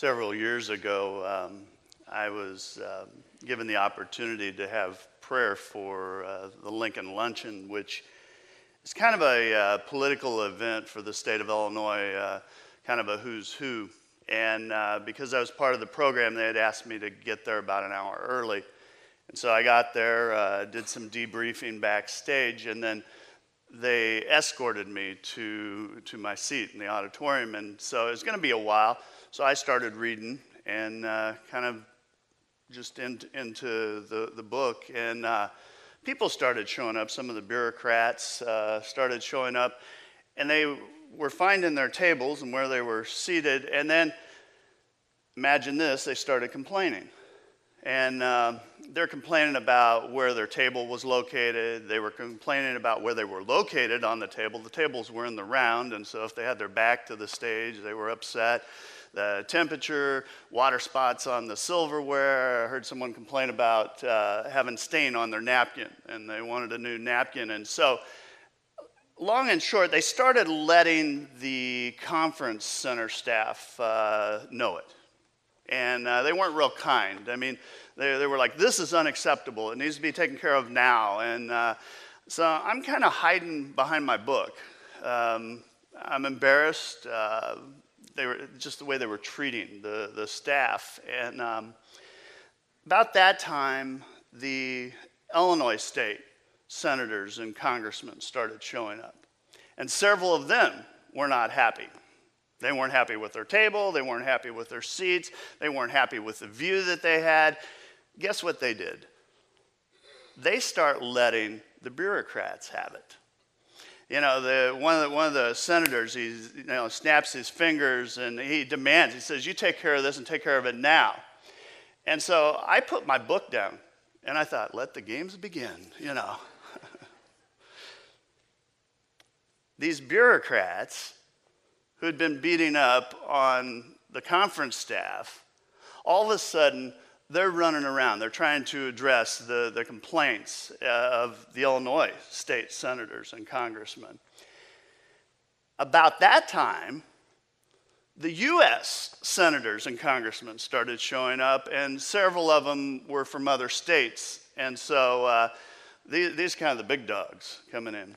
several years ago, um, I was uh, given the opportunity to have prayer for uh, the Lincoln Luncheon, which is kind of a uh, political event for the state of Illinois, uh, kind of a who's who. And uh, because I was part of the program, they had asked me to get there about an hour early. And so I got there, uh, did some debriefing backstage, and then they escorted me to, to my seat in the auditorium. And so it was going to be a while. So I started reading and uh, kind of just in, into the, the book. And uh, people started showing up. Some of the bureaucrats uh, started showing up. And they were finding their tables and where they were seated. And then, imagine this, they started complaining. And uh, they're complaining about where their table was located. They were complaining about where they were located on the table. The tables were in the round, and so if they had their back to the stage, they were upset. The temperature, water spots on the silverware. I heard someone complain about uh, having stain on their napkin, and they wanted a new napkin. And so, long and short, they started letting the conference center staff uh, know it and uh, they weren't real kind. I mean, they, they were like, this is unacceptable. It needs to be taken care of now. And uh, so I'm kind of hiding behind my book. Um, I'm embarrassed. They were just the way they were treating the, the staff. And um, about that time, the Illinois state senators and congressmen started showing up. And several of them were not happy. They weren't happy with their table, they weren't happy with their seats, they weren't happy with the view that they had. Guess what they did? They start letting the bureaucrats have it. You know, the, one, of the, one of the senators, he you know, snaps his fingers and he demands, he says, You take care of this and take care of it now. And so I put my book down and I thought, Let the games begin, you know. These bureaucrats who had been beating up on the conference staff, all of a sudden they're running around. They're trying to address the, the complaints uh, of the Illinois state senators and congressmen. About that time, the US senators and congressmen started showing up, and several of them were from other states. And so uh, these, these kind of the big dogs coming in.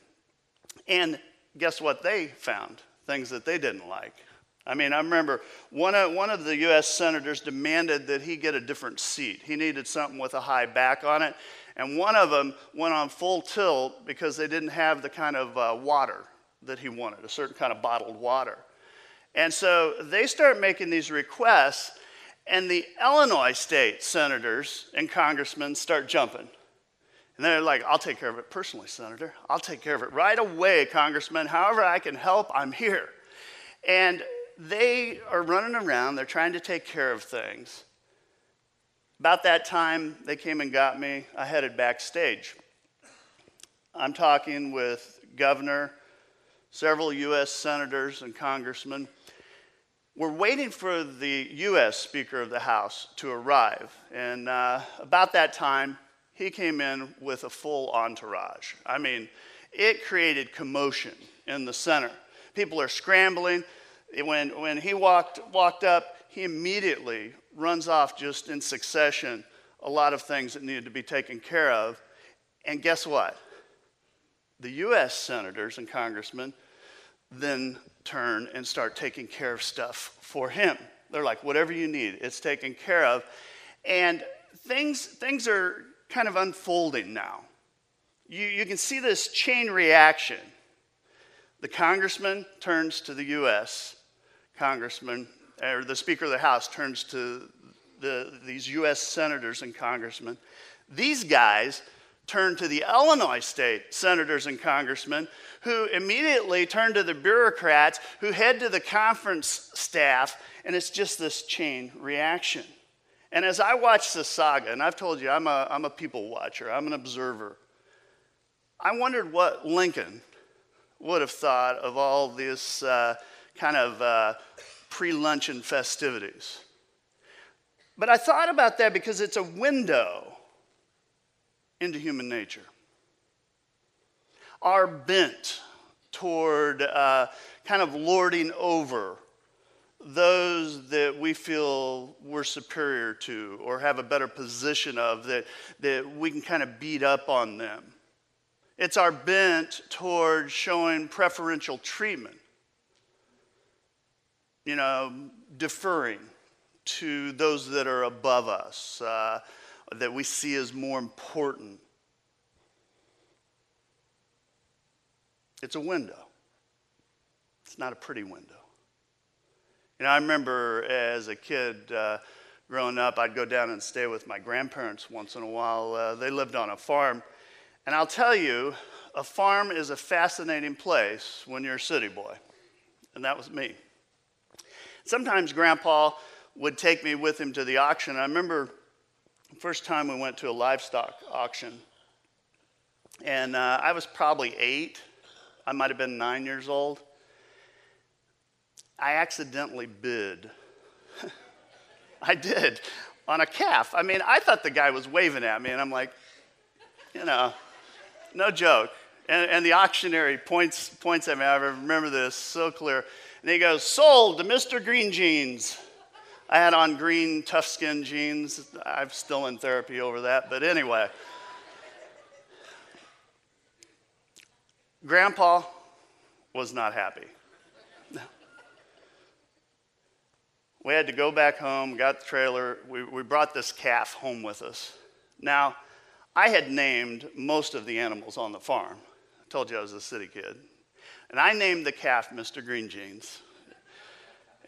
And guess what they found? things that they didn't like. I mean, I remember one of, one of the U.S. senators demanded that he get a different seat. He needed something with a high back on it. And one of them went on full tilt because they didn't have the kind of uh, water that he wanted, a certain kind of bottled water. And so they start making these requests, and the Illinois state senators and congressmen start jumping. And they're like, I'll take care of it personally, Senator. I'll take care of it right away, Congressman. However I can help, I'm here. And they are running around, they're trying to take care of things. About that time, they came and got me. I headed backstage. I'm talking with governor, several U.S. senators and congressmen. We're waiting for the U.S. Speaker of the House to arrive. And uh, about that time, he came in with a full entourage. I mean, it created commotion in the center. People are scrambling. When, when he walked, walked up, he immediately runs off just in succession a lot of things that needed to be taken care of. And guess what? The US senators and congressmen then turn and start taking care of stuff for him. They're like, whatever you need, it's taken care of. And things, things are kind of unfolding now. You, you can see this chain reaction. The congressman turns to the U.S. congressman, or the Speaker of the House turns to the, these U.S. senators and congressmen. These guys turn to the Illinois state senators and congressmen, who immediately turn to the bureaucrats, who head to the conference staff, and it's just this chain reaction. And as I watch this saga, and I've told you I'm a, I'm a people watcher, I'm an observer, I wondered what Lincoln would have thought of all this uh, kind of uh, pre luncheon festivities. But I thought about that because it's a window into human nature. Our bent toward uh, kind of lording over those that we feel we're superior to or have a better position of, that, that we can kind of beat up on them. It's our bent toward showing preferential treatment, you know, deferring to those that are above us, uh, that we see as more important. It's a window. It's not a pretty window. You know, I remember as a kid uh, growing up, I'd go down and stay with my grandparents once in a while. Uh, they lived on a farm. And I'll tell you, a farm is a fascinating place when you're a city boy. And that was me. Sometimes Grandpa would take me with him to the auction. I remember the first time we went to a livestock auction. And uh, I was probably eight. I might have been nine years old. I accidentally bid. I did on a calf. I mean, I thought the guy was waving at me, and I'm like, you know, no joke. And, and the auctioneer points, points at me. I remember this so clear. And he goes, Sold to Mr. Green Jeans. I had on green, tough skin jeans. I'm still in therapy over that. But anyway, Grandpa was not happy. We had to go back home, got the trailer. We, we brought this calf home with us. Now, I had named most of the animals on the farm. I told you I was a city kid. And I named the calf Mr. Green Jeans.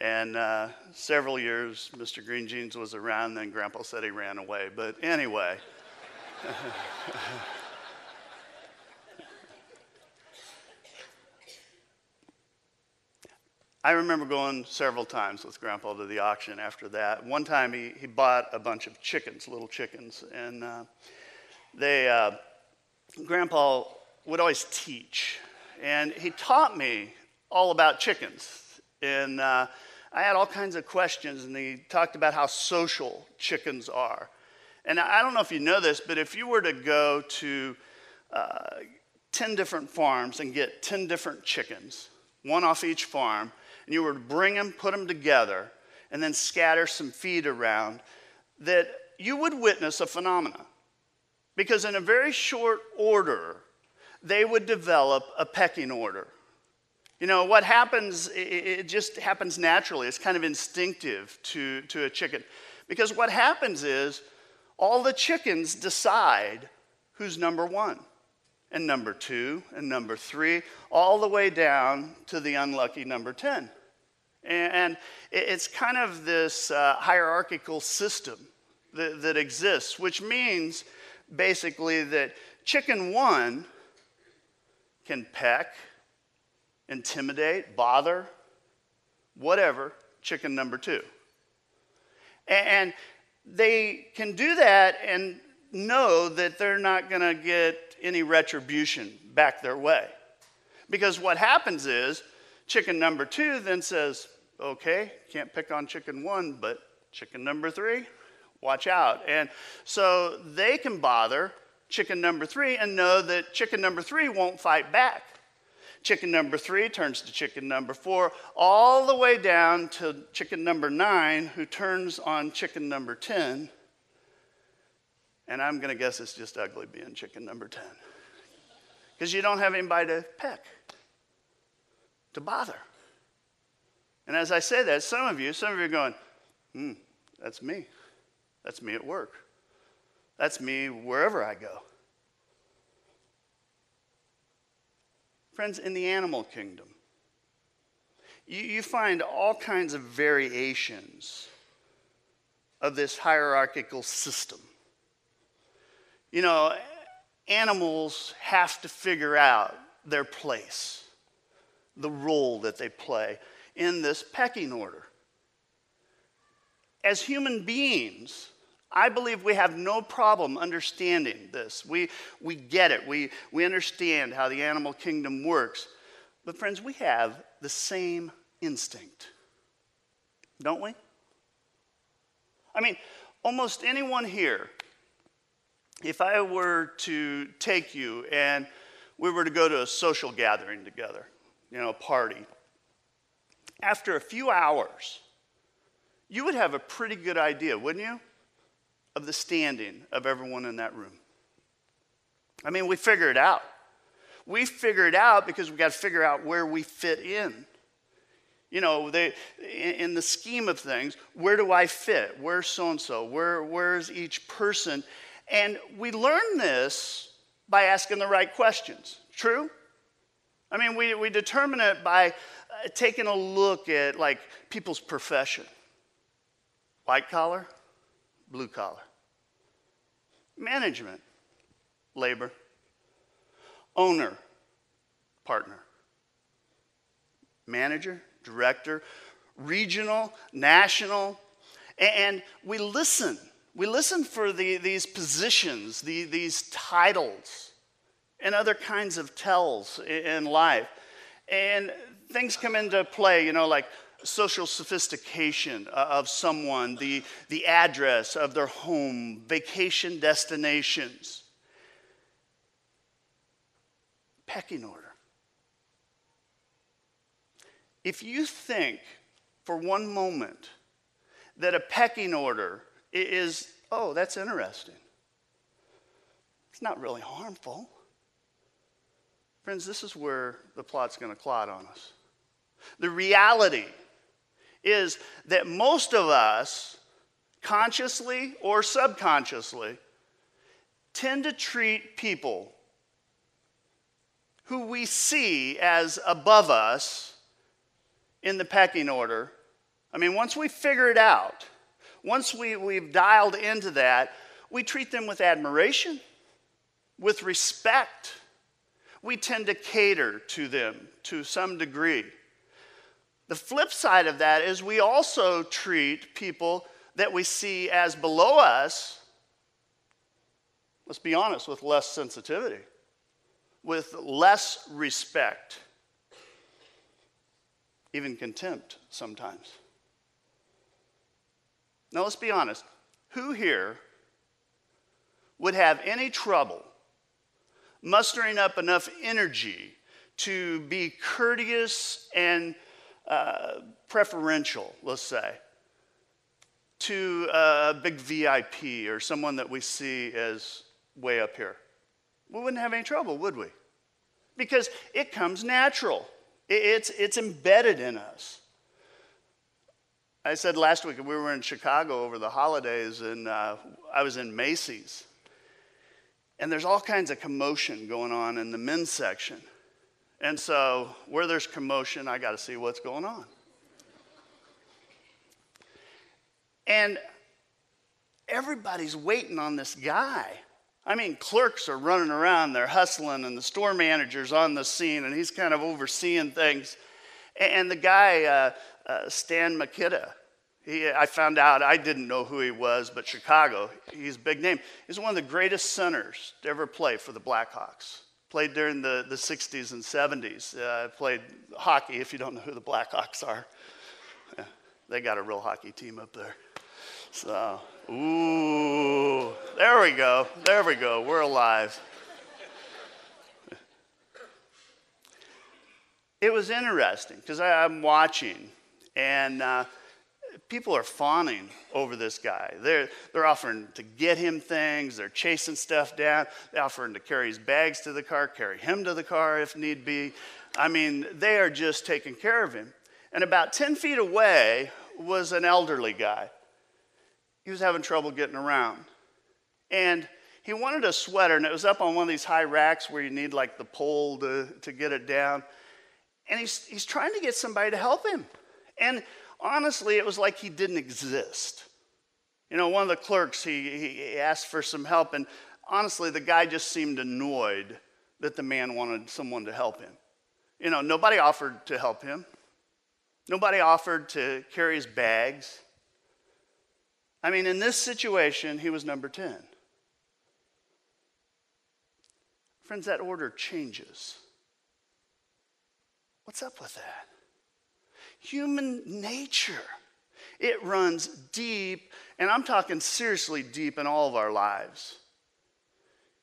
And uh, several years, Mr. Green Jeans was around, then Grandpa said he ran away. But anyway. I remember going several times with Grandpa to the auction after that. One time he, he bought a bunch of chickens, little chickens, and uh, they, uh, Grandpa would always teach. And he taught me all about chickens. And uh, I had all kinds of questions, and he talked about how social chickens are. And I don't know if you know this, but if you were to go to uh, 10 different farms and get 10 different chickens, one off each farm, and you were to bring them, put them together, and then scatter some feed around, that you would witness a phenomenon. Because in a very short order, they would develop a pecking order. You know, what happens, it just happens naturally. It's kind of instinctive to, to a chicken. Because what happens is all the chickens decide who's number one and number two and number three, all the way down to the unlucky number 10. And it's kind of this uh, hierarchical system that, that exists, which means basically that chicken one can peck, intimidate, bother, whatever, chicken number two. And they can do that and know that they're not going to get any retribution back their way. Because what happens is, chicken number two then says, okay, can't pick on chicken one, but chicken number three, watch out. And so they can bother chicken number three and know that chicken number three won't fight back. Chicken number three turns to chicken number four, all the way down to chicken number nine, who turns on chicken number 10 and I'm going to guess it's just ugly being chicken number 10. Because you don't have anybody to peck, to bother. And as I say that, some of you, some of you are going, hmm, that's me. That's me at work. That's me wherever I go. Friends, in the animal kingdom, you, you find all kinds of variations of this hierarchical system. You know, animals have to figure out their place, the role that they play in this pecking order. As human beings, I believe we have no problem understanding this. We, we get it, we, we understand how the animal kingdom works. But, friends, we have the same instinct, don't we? I mean, almost anyone here if I were to take you and we were to go to a social gathering together, you know, a party, after a few hours, you would have a pretty good idea, wouldn't you, of the standing of everyone in that room. I mean, we figure it out. We figure it out because we got to figure out where we fit in. You know, they, in the scheme of things, where do I fit? Where's so and so? Where Where's each person? And we learn this by asking the right questions. True? I mean, we, we determine it by uh, taking a look at like people's profession white collar, blue collar, management, labor, owner, partner, manager, director, regional, national, and we listen. We listen for the, these positions, the, these titles, and other kinds of tells in life. And things come into play, you know, like social sophistication uh, of someone, the, the address of their home, vacation destinations, pecking order. If you think for one moment that a pecking order is, oh, that's interesting, it's not really harmful. Friends, this is where the plot's going to clot on us. The reality is that most of us, consciously or subconsciously, tend to treat people who we see as above us in the pecking order. I mean, once we figure it out, once we, we've dialed into that, we treat them with admiration, with respect. We tend to cater to them to some degree. The flip side of that is we also treat people that we see as below us, let's be honest, with less sensitivity, with less respect, even contempt sometimes. Now, let's be honest. Who here would have any trouble mustering up enough energy to be courteous and uh, preferential, let's say, to a big VIP or someone that we see as way up here. We wouldn't have any trouble, would we? Because it comes natural, it's, it's embedded in us. I said last week we were in Chicago over the holidays, and uh, I was in Macy's. And there's all kinds of commotion going on in the men's section. And so, where there's commotion, I got to see what's going on. And everybody's waiting on this guy. I mean, clerks are running around, they're hustling, and the store manager's on the scene, and he's kind of overseeing things. And the guy, uh, uh, Stan Mikita, he, I found out, I didn't know who he was, but Chicago, he's a big name. He's one of the greatest centers to ever play for the Blackhawks played during the, the 60s and 70s. Uh, played hockey, if you don't know who the Blackhawks are. Yeah, they got a real hockey team up there. So, ooh, there we go. There we go. We're alive. It was interesting because I'm watching, and uh, people are fawning over this guy. They're, they're offering to get him things, they're chasing stuff down, they're offering to carry his bags to the car, carry him to the car if need be. I mean, they are just taking care of him. And about 10 feet away was an elderly guy. He was having trouble getting around. And he wanted a sweater, and it was up on one of these high racks where you need like the pole to, to get it down. And he's, he's trying to get somebody to help him. And honestly, it was like he didn't exist. You know, one of the clerks, he, he asked for some help, and honestly, the guy just seemed annoyed that the man wanted someone to help him. You know, nobody offered to help him, nobody offered to carry his bags. I mean, in this situation, he was number 10. Friends, that order changes. What's up with that? Human nature. It runs deep, and I'm talking seriously deep in all of our lives.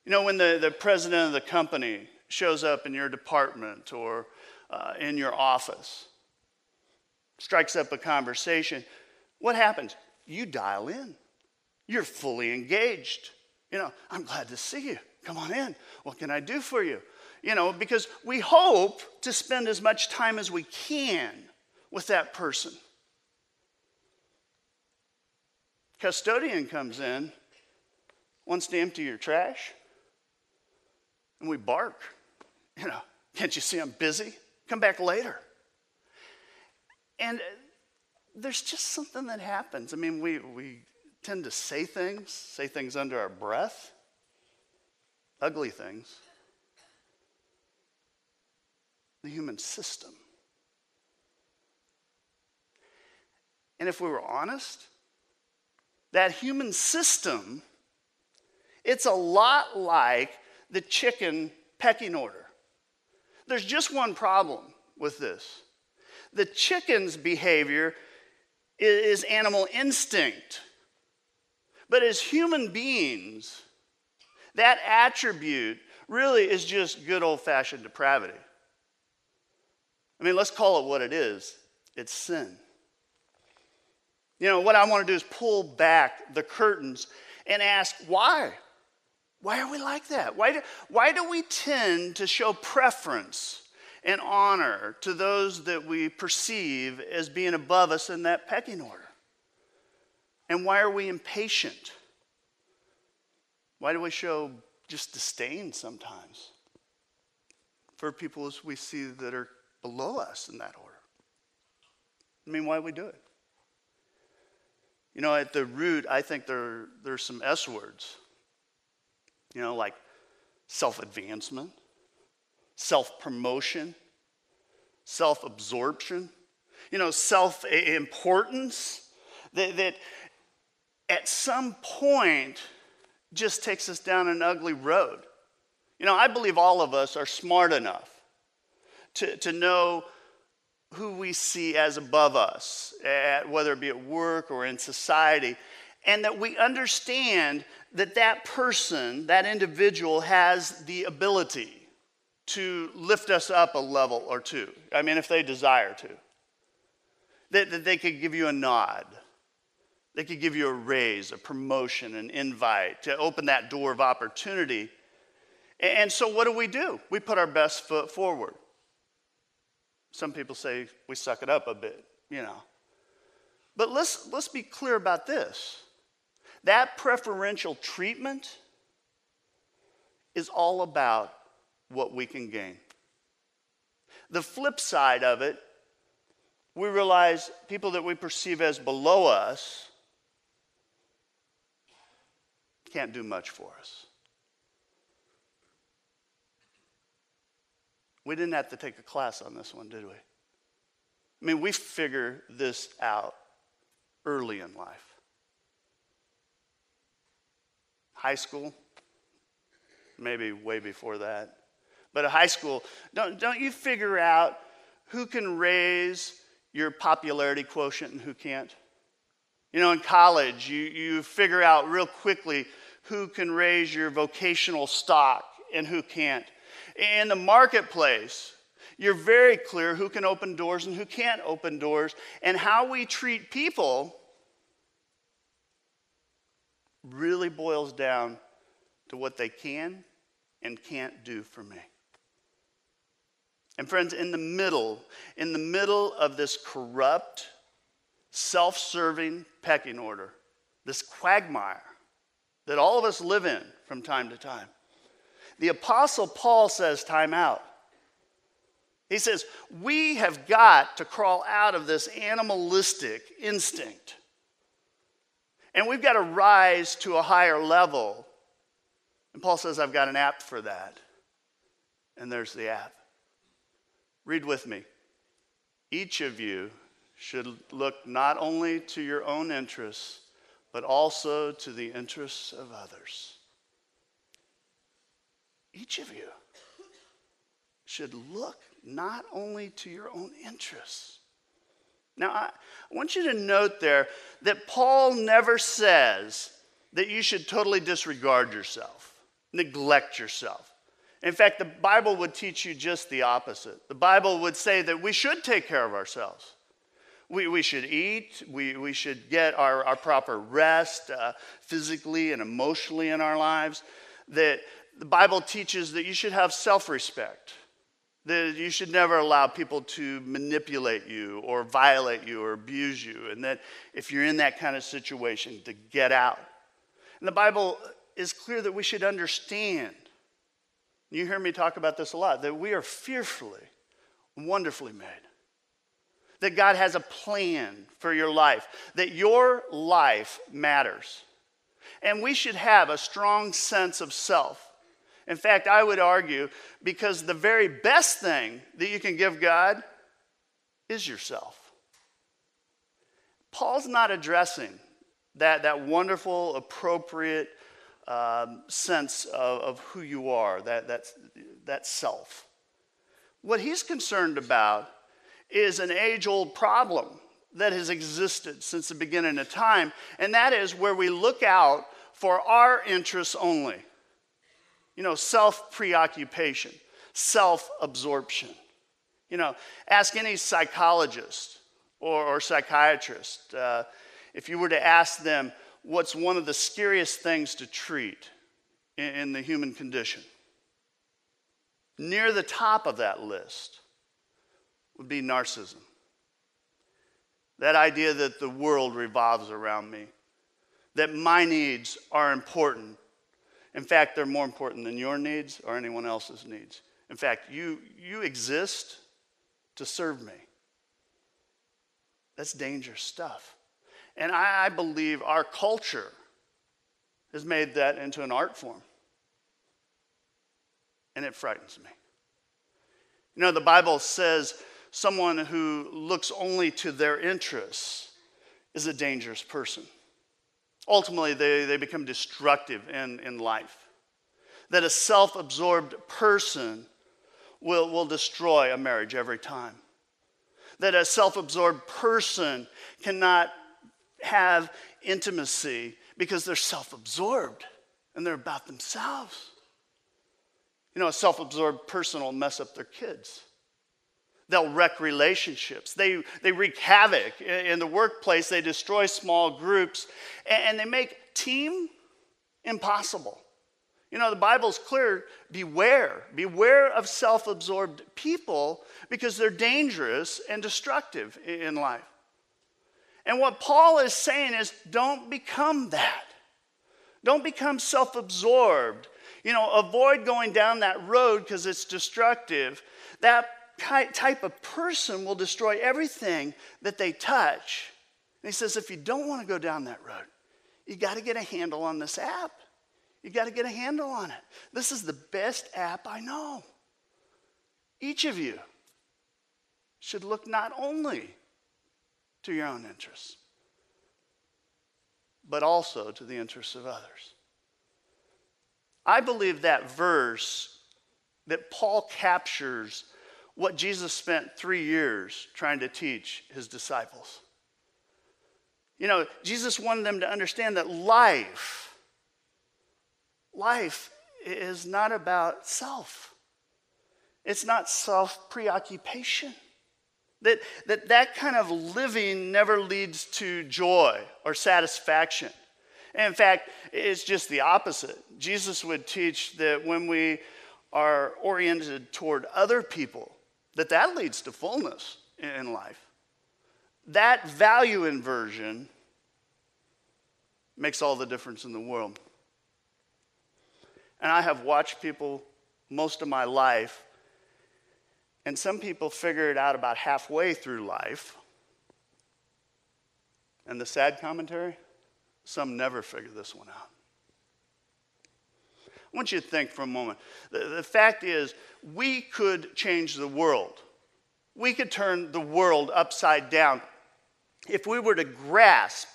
You know, when the, the president of the company shows up in your department or uh, in your office, strikes up a conversation, what happens? You dial in. You're fully engaged. You know, I'm glad to see you. Come on in. What can I do for you? You know, because we hope to spend as much time as we can with that person. Custodian comes in, wants to empty your trash, and we bark. You know, can't you see I'm busy? Come back later. And there's just something that happens. I mean, we, we tend to say things, say things under our breath, ugly things. The human system. And if we were honest, that human system, it's a lot like the chicken pecking order. There's just one problem with this. The chicken's behavior is animal instinct. But as human beings, that attribute really is just good old fashioned depravity. I mean, let's call it what it is it's sin. You know, what I want to do is pull back the curtains and ask why? Why are we like that? Why do, why do we tend to show preference and honor to those that we perceive as being above us in that pecking order? And why are we impatient? Why do we show just disdain sometimes for people as we see that are below us in that order? I mean, why do we do it? You know, at the root, I think there, there's some S words. You know, like self advancement, self promotion, self absorption, you know, self importance. That, that at some point just takes us down an ugly road. You know, I believe all of us are smart enough to, to know who we see as above us, at, whether it be at work or in society, and that we understand that that person, that individual, has the ability to lift us up a level or two. I mean, if they desire to, that, that they could give you a nod they could give you a raise, a promotion, an invite to open that door of opportunity. And so, what do we do? We put our best foot forward. Some people say we suck it up a bit, you know. But let's, let's be clear about this that preferential treatment is all about what we can gain. The flip side of it, we realize people that we perceive as below us can't do much for us. We didn't have to take a class on this one, did we? I mean, we figure this out early in life. High school, maybe way before that. But at high school, don't, don't you figure out who can raise your popularity quotient and who can't? You know, in college, you, you figure out real quickly who can raise your vocational stock and who can't. In the marketplace, you're very clear who can open doors and who can't open doors, and how we treat people really boils down to what they can and can't do for me. And friends, in the middle, in the middle of this corrupt, self serving pecking order, this quagmire, that all of us live in from time to time. The Apostle Paul says, time out. He says, we have got to crawl out of this animalistic instinct. And we've got to rise to a higher level. And Paul says, I've got an app for that. And there's the app. Read with me. Each of you should look not only to your own interests, but also to the interests of others. Each of you should look not only to your own interests. Now, I want you to note there that Paul never says that you should totally disregard yourself, neglect yourself. In fact, the Bible would teach you just the opposite. The Bible would say that we should take care of ourselves. We, we should eat. We, we should get our, our proper rest uh, physically and emotionally in our lives. That the Bible teaches that you should have self respect, that you should never allow people to manipulate you or violate you or abuse you, and that if you're in that kind of situation, to get out. And the Bible is clear that we should understand. You hear me talk about this a lot that we are fearfully, wonderfully made that God has a plan for your life, that your life matters. And we should have a strong sense of self. In fact, I would argue because the very best thing that you can give God is yourself. Paul's not addressing that, that wonderful, appropriate um, sense of, of who you are, that, that, that self. What he's concerned about is an age old problem that has existed since the beginning of time, and that is where we look out for our interests only. You know, self preoccupation, self absorption. You know, ask any psychologist or, or psychiatrist uh, if you were to ask them what's one of the scariest things to treat in, in the human condition. Near the top of that list would be narcissism. That idea that the world revolves around me, that my needs are important. In fact, they're more important than your needs or anyone else's needs. In fact, you, you exist to serve me. That's dangerous stuff. And I, I believe our culture has made that into an art form. And it frightens me. You know, the Bible says someone who looks only to their interests is a dangerous person. Ultimately, they, they become destructive in, in life. That a self absorbed person will, will destroy a marriage every time. That a self absorbed person cannot have intimacy because they're self absorbed and they're about themselves. You know, a self absorbed person will mess up their kids. They'll wreck relationships. They, they wreak havoc in the workplace. They destroy small groups and they make team impossible. You know, the Bible's clear beware. Beware of self absorbed people because they're dangerous and destructive in life. And what Paul is saying is don't become that. Don't become self absorbed. You know, avoid going down that road because it's destructive. That type of person will destroy everything that they touch. And he says, if you don't want to go down that road, you got to get a handle on this app. You got to get a handle on it. This is the best app I know. Each of you should look not only to your own interests, but also to the interests of others. I believe that verse that Paul captures what Jesus spent three years trying to teach his disciples. You know, Jesus wanted them to understand that life, life is not about self. It's not self preoccupation. That, that that kind of living never leads to joy or satisfaction. And in fact, it's just the opposite. Jesus would teach that when we are oriented toward other people, that that leads to fullness in life. That value inversion makes all the difference in the world. And I have watched people most of my life, and some people figure it out about halfway through life. And the sad commentary some never figure this one out. I want you to think for a moment. The, the fact is, we could change the world. We could turn the world upside down if we were to grasp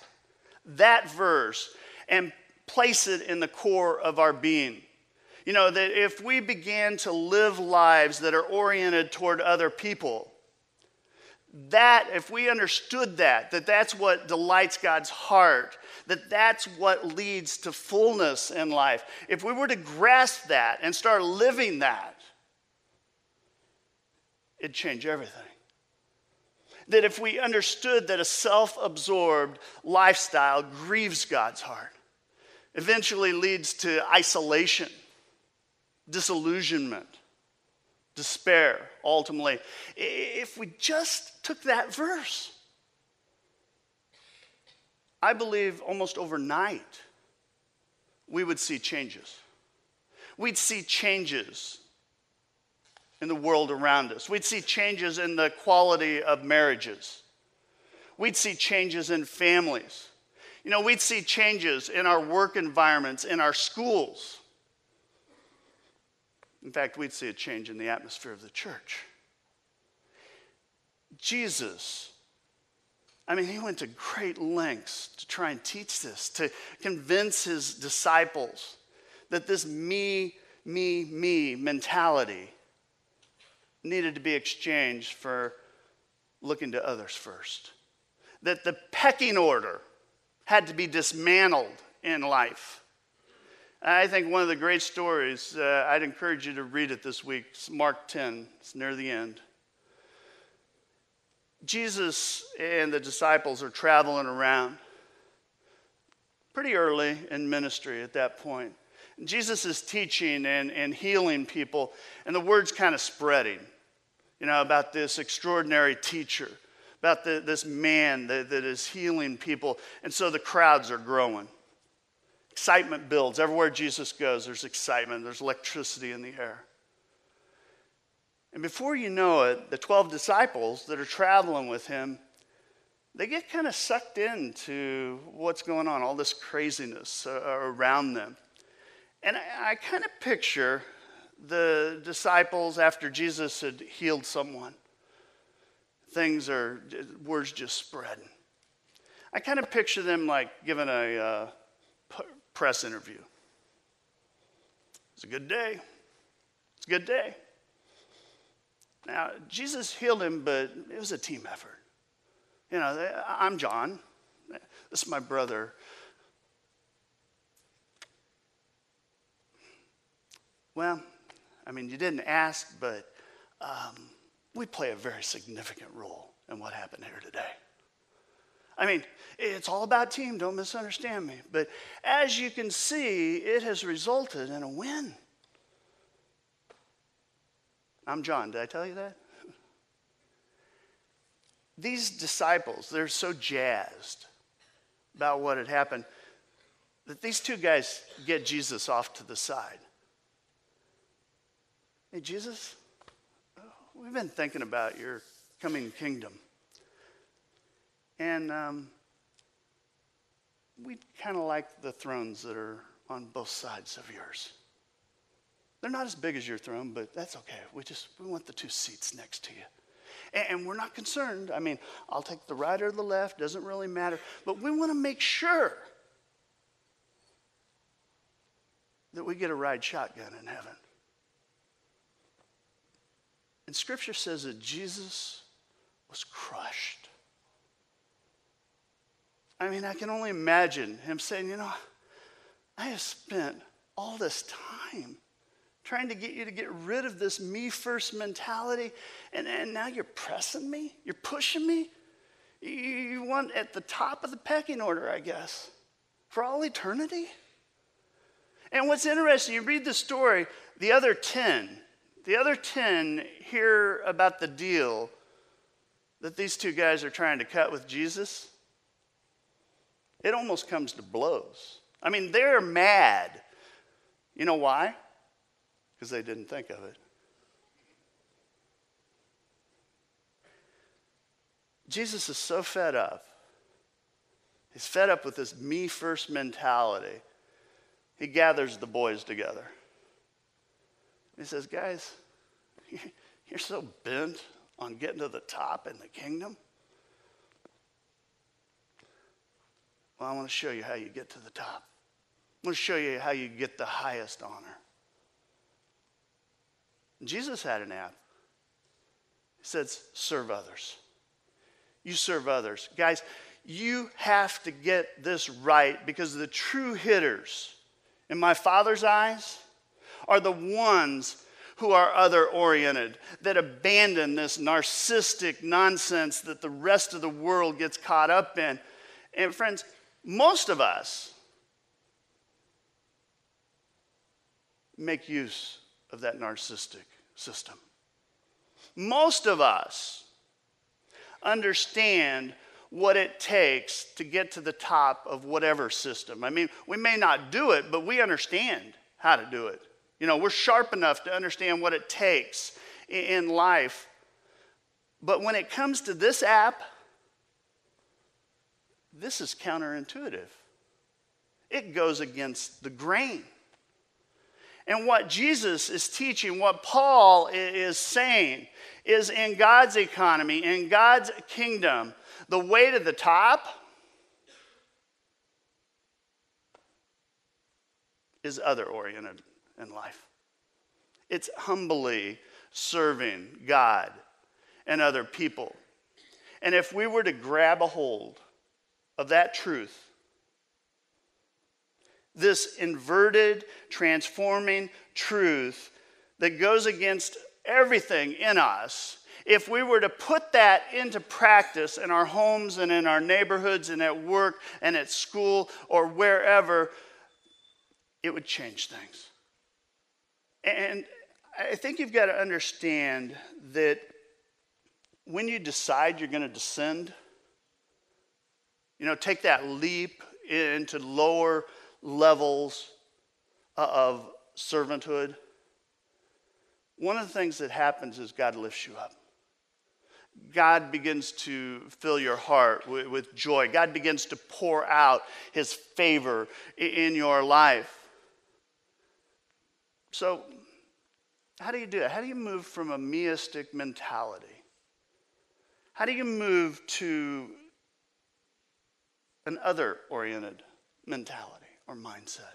that verse and place it in the core of our being. You know, that if we began to live lives that are oriented toward other people, that, if we understood that, that that's what delights God's heart, that that's what leads to fullness in life, if we were to grasp that and start living that, it'd change everything. That if we understood that a self absorbed lifestyle grieves God's heart, eventually leads to isolation, disillusionment, despair, ultimately. If we just took that verse, I believe almost overnight, we would see changes. We'd see changes in the world around us. We'd see changes in the quality of marriages. We'd see changes in families. You know, we'd see changes in our work environments, in our schools. In fact, we'd see a change in the atmosphere of the church. Jesus, I mean, he went to great lengths to try and teach this, to convince his disciples that this me, me, me mentality needed to be exchanged for looking to others first. That the pecking order had to be dismantled in life. I think one of the great stories, uh, I'd encourage you to read it this week. It's Mark 10, it's near the end. Jesus and the disciples are traveling around pretty early in ministry at that point. Jesus is teaching and, and healing people, and the word's kind of spreading, you know, about this extraordinary teacher, about the, this man that, that is healing people. And so the crowds are growing. Excitement builds. Everywhere Jesus goes, there's excitement, there's electricity in the air. And before you know it, the 12 disciples that are traveling with him, they get kind of sucked into what's going on, all this craziness uh, around them. And I, kind of picture the disciples after Jesus had healed someone. Things are, words just spreading. I kind of picture them like giving a uh, press interview. It's a good day. It's a good day. Now, Jesus healed him, but it was a team effort. You know, I'm John. This is my brother. Well, I mean, you didn't ask, but um, we play a very significant role in what happened here today. I mean, it's all about team, don't misunderstand me. But as you can see, it has resulted in a win. I'm John, did I tell you that? These disciples, they're so jazzed about what had happened that these two guys get Jesus off to the side. Hey, Jesus, we've been thinking about your coming kingdom. And um, we kind of like the thrones that are on both sides of yours. They're not as big as your throne, but that's okay. We just we want the two seats next to you. And, and we're not concerned. I mean, I'll take the right or the left, doesn't really matter. But we want to make sure that we get a ride shotgun in heaven. And scripture says that Jesus was crushed. I mean, I can only imagine him saying, You know, I have spent all this time trying to get you to get rid of this me first mentality, and, and now you're pressing me? You're pushing me? You, you want at the top of the pecking order, I guess, for all eternity? And what's interesting, you read the story, the other 10, the other 10 hear about the deal that these two guys are trying to cut with Jesus. It almost comes to blows. I mean, they're mad. You know why? Because they didn't think of it. Jesus is so fed up. He's fed up with this me first mentality. He gathers the boys together. He says, Guys, you're so bent on getting to the top in the kingdom. Well, I want to show you how you get to the top. I want to show you how you get the highest honor. Jesus had an app. He says, serve others. You serve others. Guys, you have to get this right because the true hitters in my Father's eyes are the ones who are other oriented, that abandon this narcissistic nonsense that the rest of the world gets caught up in. And friends, most of us make use of that narcissistic system. Most of us understand what it takes to get to the top of whatever system. I mean, we may not do it, but we understand how to do it. You know, we're sharp enough to understand what it takes in life. But when it comes to this app, this is counterintuitive. It goes against the grain. And what Jesus is teaching, what Paul is saying, is in God's economy, in God's kingdom, the way to the top is other oriented in life. It's humbly serving God and other people. And if we were to grab a hold of that truth, this inverted, transforming truth that goes against everything in us, if we were to put that into practice in our homes and in our neighborhoods and at work and at school or wherever, it would change things. And I think you've got to understand that when you decide you're going to descend, you know, take that leap into lower levels of servanthood, one of the things that happens is God lifts you up. God begins to fill your heart with, joy. God begins to pour out his favor in your life. So, how do you do it? How do you move from a meistic mentality? How do you move to an other oriented mentality? or mindset.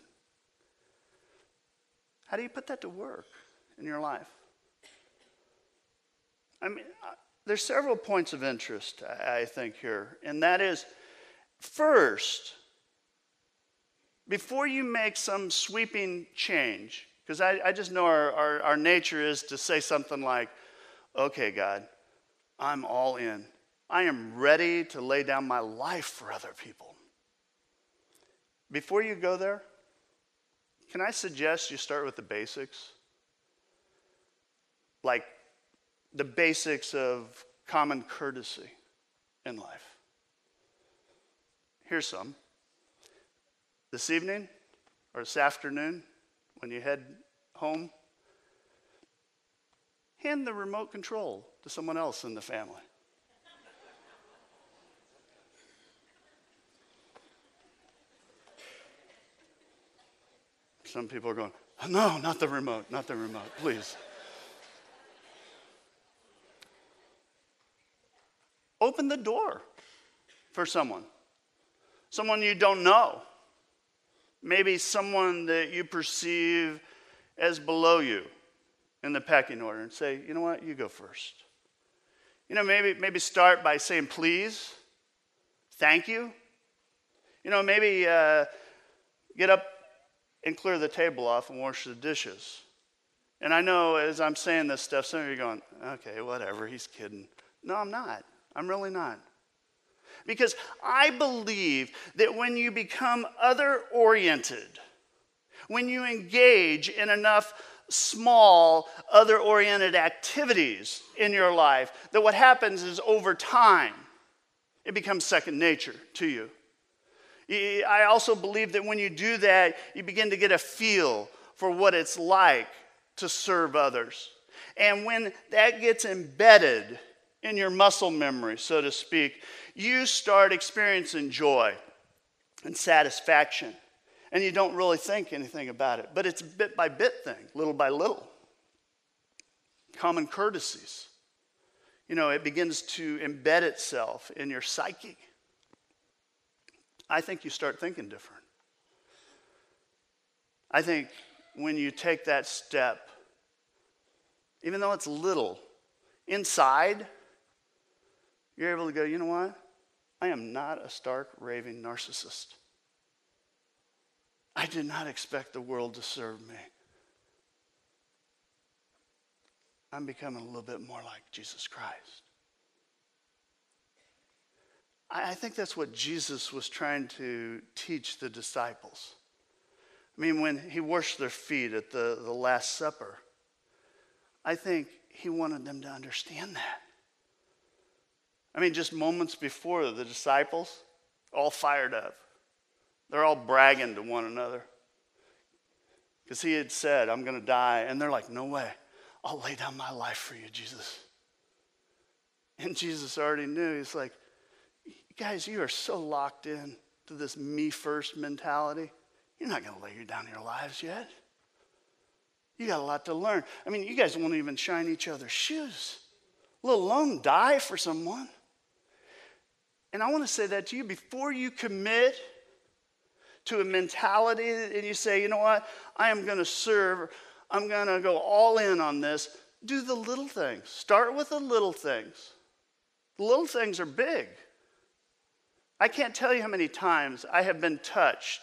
How do you put that to work in your life? I mean, there's several points of interest, I think, here, and that is first, before you make some sweeping change, because I, I, just know our, our, our nature is to say something like, okay, God, I'm all in. I am ready to lay down my life for other people. Before you go there, can I suggest you start with the basics? Like the basics of common courtesy in life. Here's some. This evening or this afternoon, when you head home, hand the remote control to someone else in the family. Some people are going, no, not the remote, not the remote, please. Open the door for someone, someone you don't know, maybe someone that you perceive as below you in the pecking order, and say, you know what, you go first. You know, maybe, maybe start by saying please, thank you. You know, maybe uh, get up and clear the table off and wash the dishes. And I know as I'm saying this stuff, some of you are going, okay, whatever, he's kidding. No, I'm not. I'm really not. Because I believe that when you become other oriented, when you engage in enough small, other oriented activities in your life, that what happens is over time, it becomes second nature to you. I also believe that when you do that, you begin to get a feel for what it's like to serve others. And when that gets embedded in your muscle memory, so to speak, you start experiencing joy and satisfaction. And you don't really think anything about it. But it's a bit by bit thing, little by little. Common courtesies. You know, it begins to embed itself in your psyche. I think you start thinking different. I think when you take that step, even though it's little, inside, you're able to go, you know what? I am not a stark, raving narcissist. I did not expect the world to serve me. I'm becoming a little bit more like Jesus Christ. I think that's what Jesus was trying to teach the disciples. I mean, when he washed their feet at the, the Last Supper, I think he wanted them to understand that. I mean, just moments before, the disciples all fired up. They're all bragging to one another. Because he had said, I'm going to die. And they're like, No way. I'll lay down my life for you, Jesus. And Jesus already knew. He's like, Guys, you are so locked in to this me first mentality. You're not going to lay down your lives yet. You got a lot to learn. I mean, you guys won't even shine each other's shoes, let alone die for someone. And I want to say that to you before you commit to a mentality and you say, you know what, I am going to serve, I'm going to go all in on this, do the little things. Start with the little things. The little things are big. I can't tell you how many times I have been touched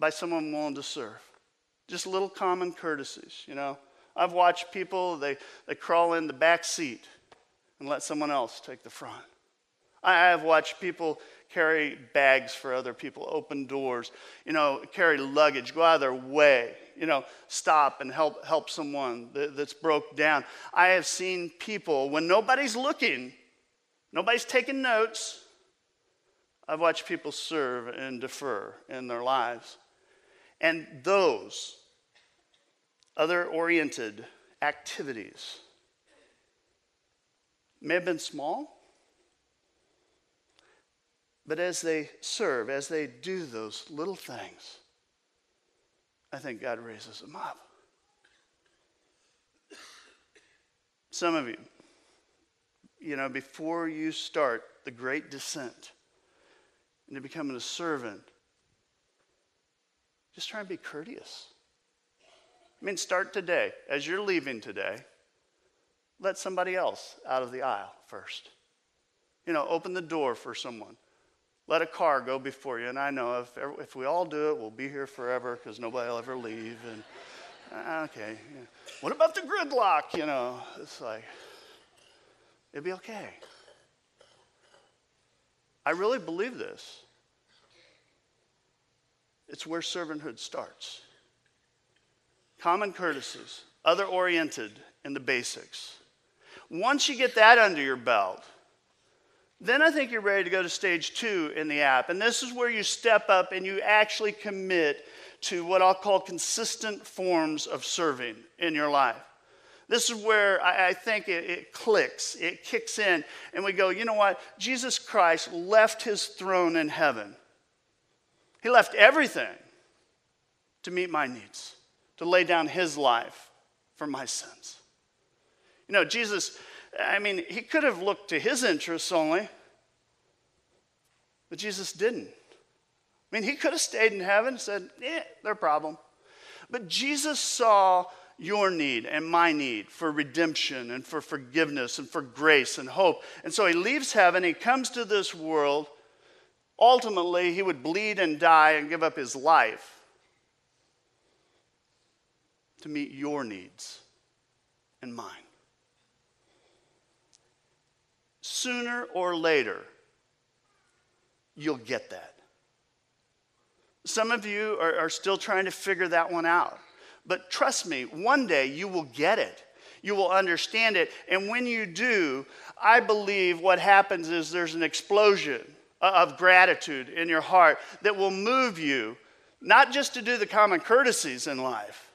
by someone willing to serve. Just little common courtesies, you know. I've watched people, they, they crawl in the back seat and let someone else take the front. I have watched people carry bags for other people, open doors, you know, carry luggage, go out of their way, you know, stop and help, help someone that's broke down. I have seen people, when nobody's looking, nobody's taking notes, I've watched people serve and defer in their lives. And those other oriented activities may have been small, but as they serve, as they do those little things, I think God raises them up. Some of you, you know, before you start the great descent into becoming a servant, just try and be courteous. I mean, start today. As you're leaving today, let somebody else out of the aisle first. You know, open the door for someone. Let a car go before you. And I know if, if we all do it, we'll be here forever because nobody will ever leave. And uh, okay, what about the gridlock? You know, it's like, it'd be okay. I really believe this. It's where servanthood starts. Common courtesies, other oriented in the basics. Once you get that under your belt, then I think you're ready to go to stage two in the app. And this is where you step up and you actually commit to what I'll call consistent forms of serving in your life. This is where I, think it, it clicks, it kicks in, and we go, you know what? Jesus Christ left his throne in heaven. He left everything to meet my needs, to lay down his life for my sins. You know, Jesus, I mean, he could have looked to his interests only, but Jesus didn't. I mean, he could have stayed in heaven and said, eh, their problem. But Jesus saw your need and my need for redemption and for forgiveness and for grace and hope. And so he leaves heaven, he comes to this world. Ultimately, he would bleed and die and give up his life to meet your needs and mine. sooner or later, you'll get that. Some of you are, are, still trying to figure that one out. But trust me, one day you will get it. You will understand it. And when you do, I believe what happens is there's an explosion of gratitude in your heart that will move you not just to do the common courtesies in life,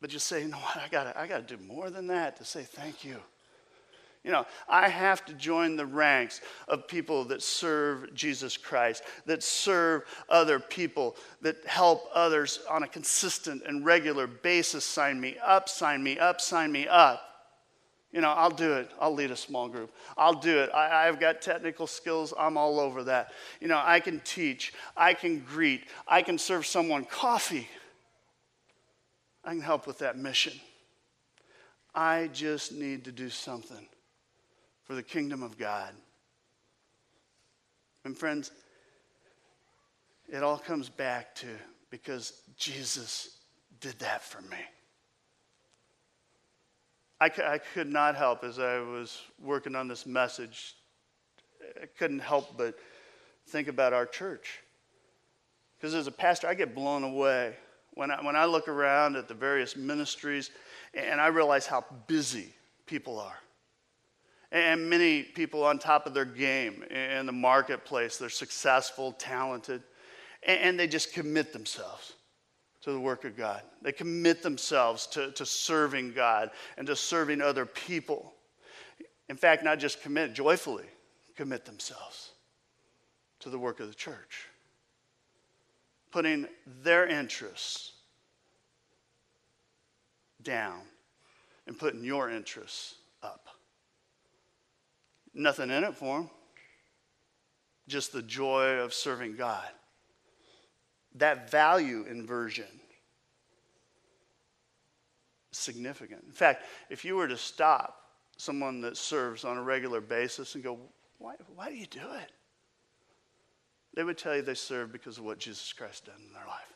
But just say, you know what, I gotta, I gotta do more than that to say thank you. You know, I have to join the ranks of people that serve Jesus Christ, that serve other people, that help others on a consistent and regular basis. Sign me up, sign me up, sign me up. You know, I'll do it. I'll lead a small group. I'll do it. I, have got technical skills. I'm all over that. You know, I can teach. I can greet. I can serve someone coffee. I can help with that mission. I just need to do something for the kingdom of God. And friends, it all comes back to because Jesus did that for me. I, I could not help as I was working on this message, I couldn't help but think about our church. Because as a pastor, I get blown away when I, when I look around at the various ministries and I realize how busy people are. And many people on top of their game in the marketplace, they're successful, talented, and they just commit themselves to the work of God. They commit themselves to, to serving God and to serving other people. In fact, not just commit, joyfully commit themselves to the work of the church, putting their interests down and putting your interests up. Nothing in it for them, just the joy of serving God. That value inversion is significant. In fact, if you were to stop someone that serves on a regular basis and go, why, why do you do it? They would tell you they serve because of what Jesus Christ did in their life.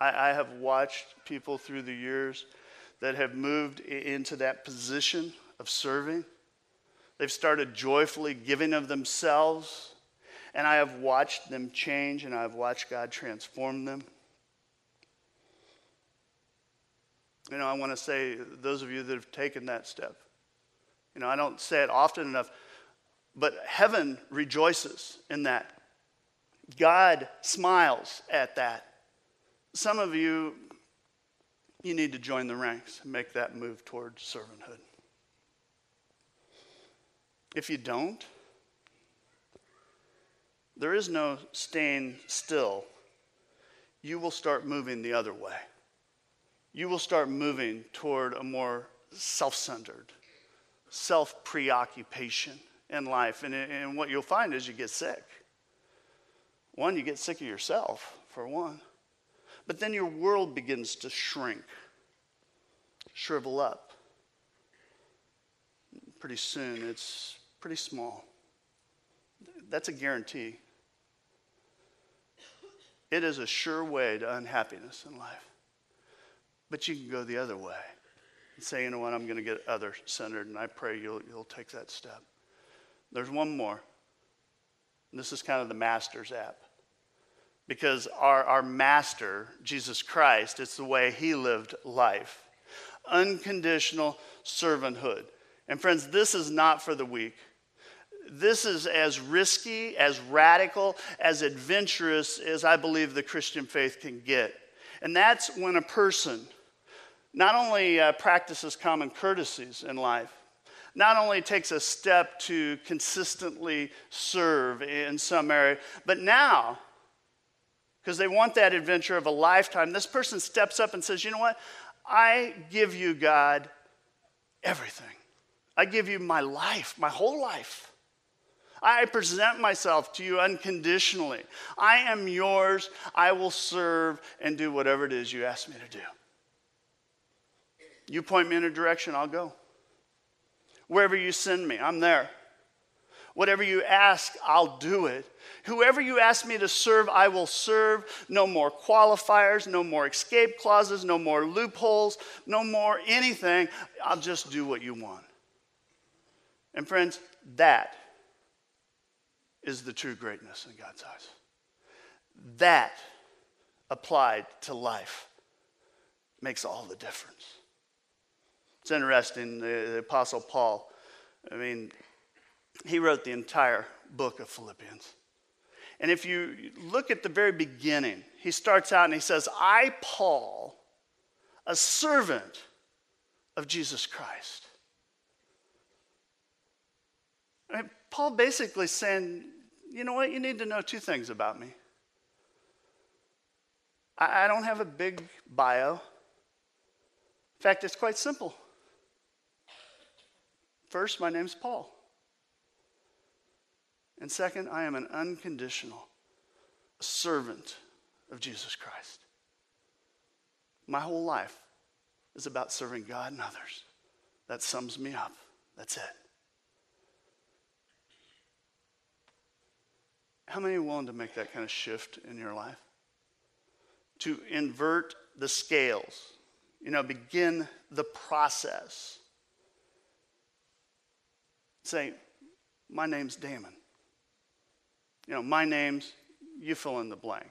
I, I have watched people through the years that have moved into that position of serving. They've started joyfully giving of themselves, and I have watched them change and I've watched God transform them. You know, I want to say, those of you that have taken that step, you know, I don't say it often enough, but heaven rejoices in that. God smiles at that. Some of you, you need to join the ranks and make that move towards servanthood. If you don't, there is no staying still. You will start moving the other way. You will start moving toward a more self centered, self preoccupation in life. And, and what you'll find is you get sick. One, you get sick of yourself, for one. But then your world begins to shrink, shrivel up. Pretty soon, it's pretty small. That's a guarantee. It is a sure way to unhappiness in life. But you can go the other way and say, you know what, I'm going to get other centered, and I pray you'll, you'll take that step. There's one more. This is kind of the Master's app. Because our, our Master, Jesus Christ, it's the way he lived life unconditional servanthood. And friends, this is not for the weak. This is as risky, as radical, as adventurous as I believe the Christian faith can get. And that's when a person not only uh, practices common courtesies in life, not only takes a step to consistently serve in some area, but now, because they want that adventure of a lifetime, this person steps up and says, You know what? I give you, God, everything. I give you my life, my whole life. I present myself to you unconditionally. I am yours. I will serve and do whatever it is you ask me to do. You point me in a direction, I'll go. Wherever you send me, I'm there. Whatever you ask, I'll do it. Whoever you ask me to serve, I will serve. No more qualifiers, no more escape clauses, no more loopholes, no more anything. I'll just do what you want. And friends, that is the true greatness in God's eyes. That applied to life makes all the difference. It's interesting, the, the, Apostle Paul, I mean, he wrote the entire book of Philippians. And if you look at the very beginning, he starts out and he says, I, Paul, a servant of Jesus Christ. I mean, Paul basically saying, you know what, you need to know two things about me. I, I don't have a big bio. In fact, it's quite simple. First, my name's Paul. And second, I am an unconditional servant of Jesus Christ. My whole life is about serving God and others. That sums me up. That's it. How many are willing to make that kind of shift in your life? to invert the scales, you know, begin the process. Say, my name's Damon. You know, my name's, you fill in the blank.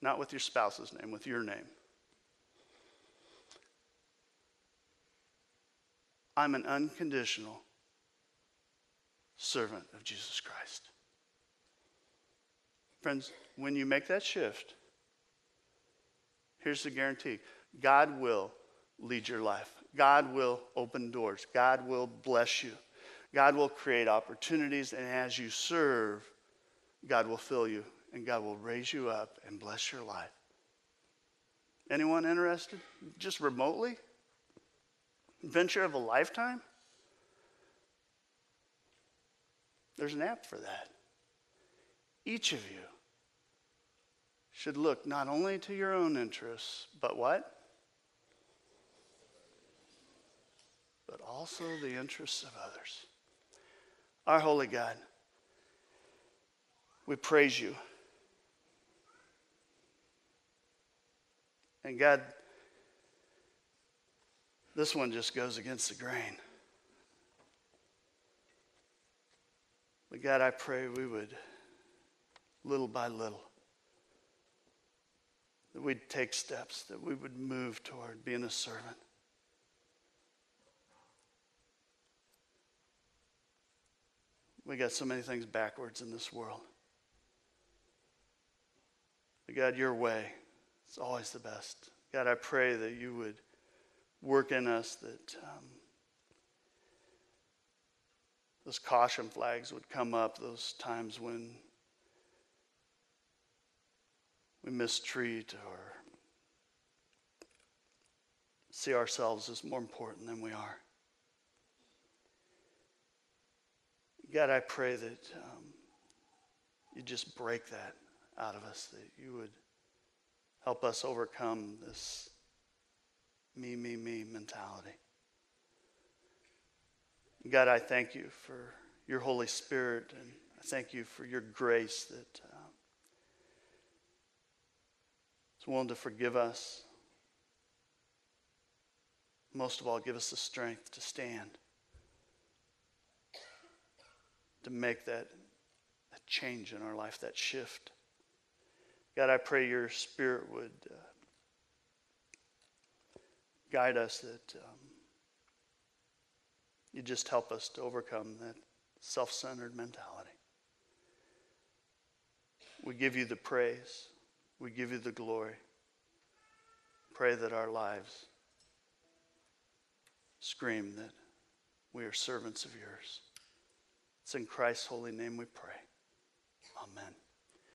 Not with your spouse's name, with your name. I'm an unconditional servant of Jesus Christ. Friends, when you make that shift, here's the guarantee God will lead your life, God will open doors, God will bless you, God will create opportunities, and as you serve, God will fill you and God will raise you up and bless your life. Anyone interested? Just remotely? Venture of a lifetime? There's an app for that. Each of you should look not only to your own interests, but what? But also the interests of others. Our holy God, we praise you. And God, this one just goes against the grain. But God, I pray we would, little by little, that we'd take steps, that we would move toward being a servant. We got so many things backwards in this world. But God, your way is always the best. God, I pray that you would work in us that um, those caution flags would come up, those times when we mistreat or see ourselves as more important than we are. God, I pray that um, you just break that out of us, that you would help us overcome this me, me, me mentality. God, I thank you for your Holy Spirit, and I thank you for your grace that uh, is willing to forgive us. Most of all, give us the strength to stand, to make that, that change in our life, that shift. God, I pray your Spirit would uh, guide us, that um, you just help us to overcome that self centered mentality. We give you the praise, we give you the glory. Pray that our lives scream that we are servants of yours. It's in Christ's holy name we pray. Amen.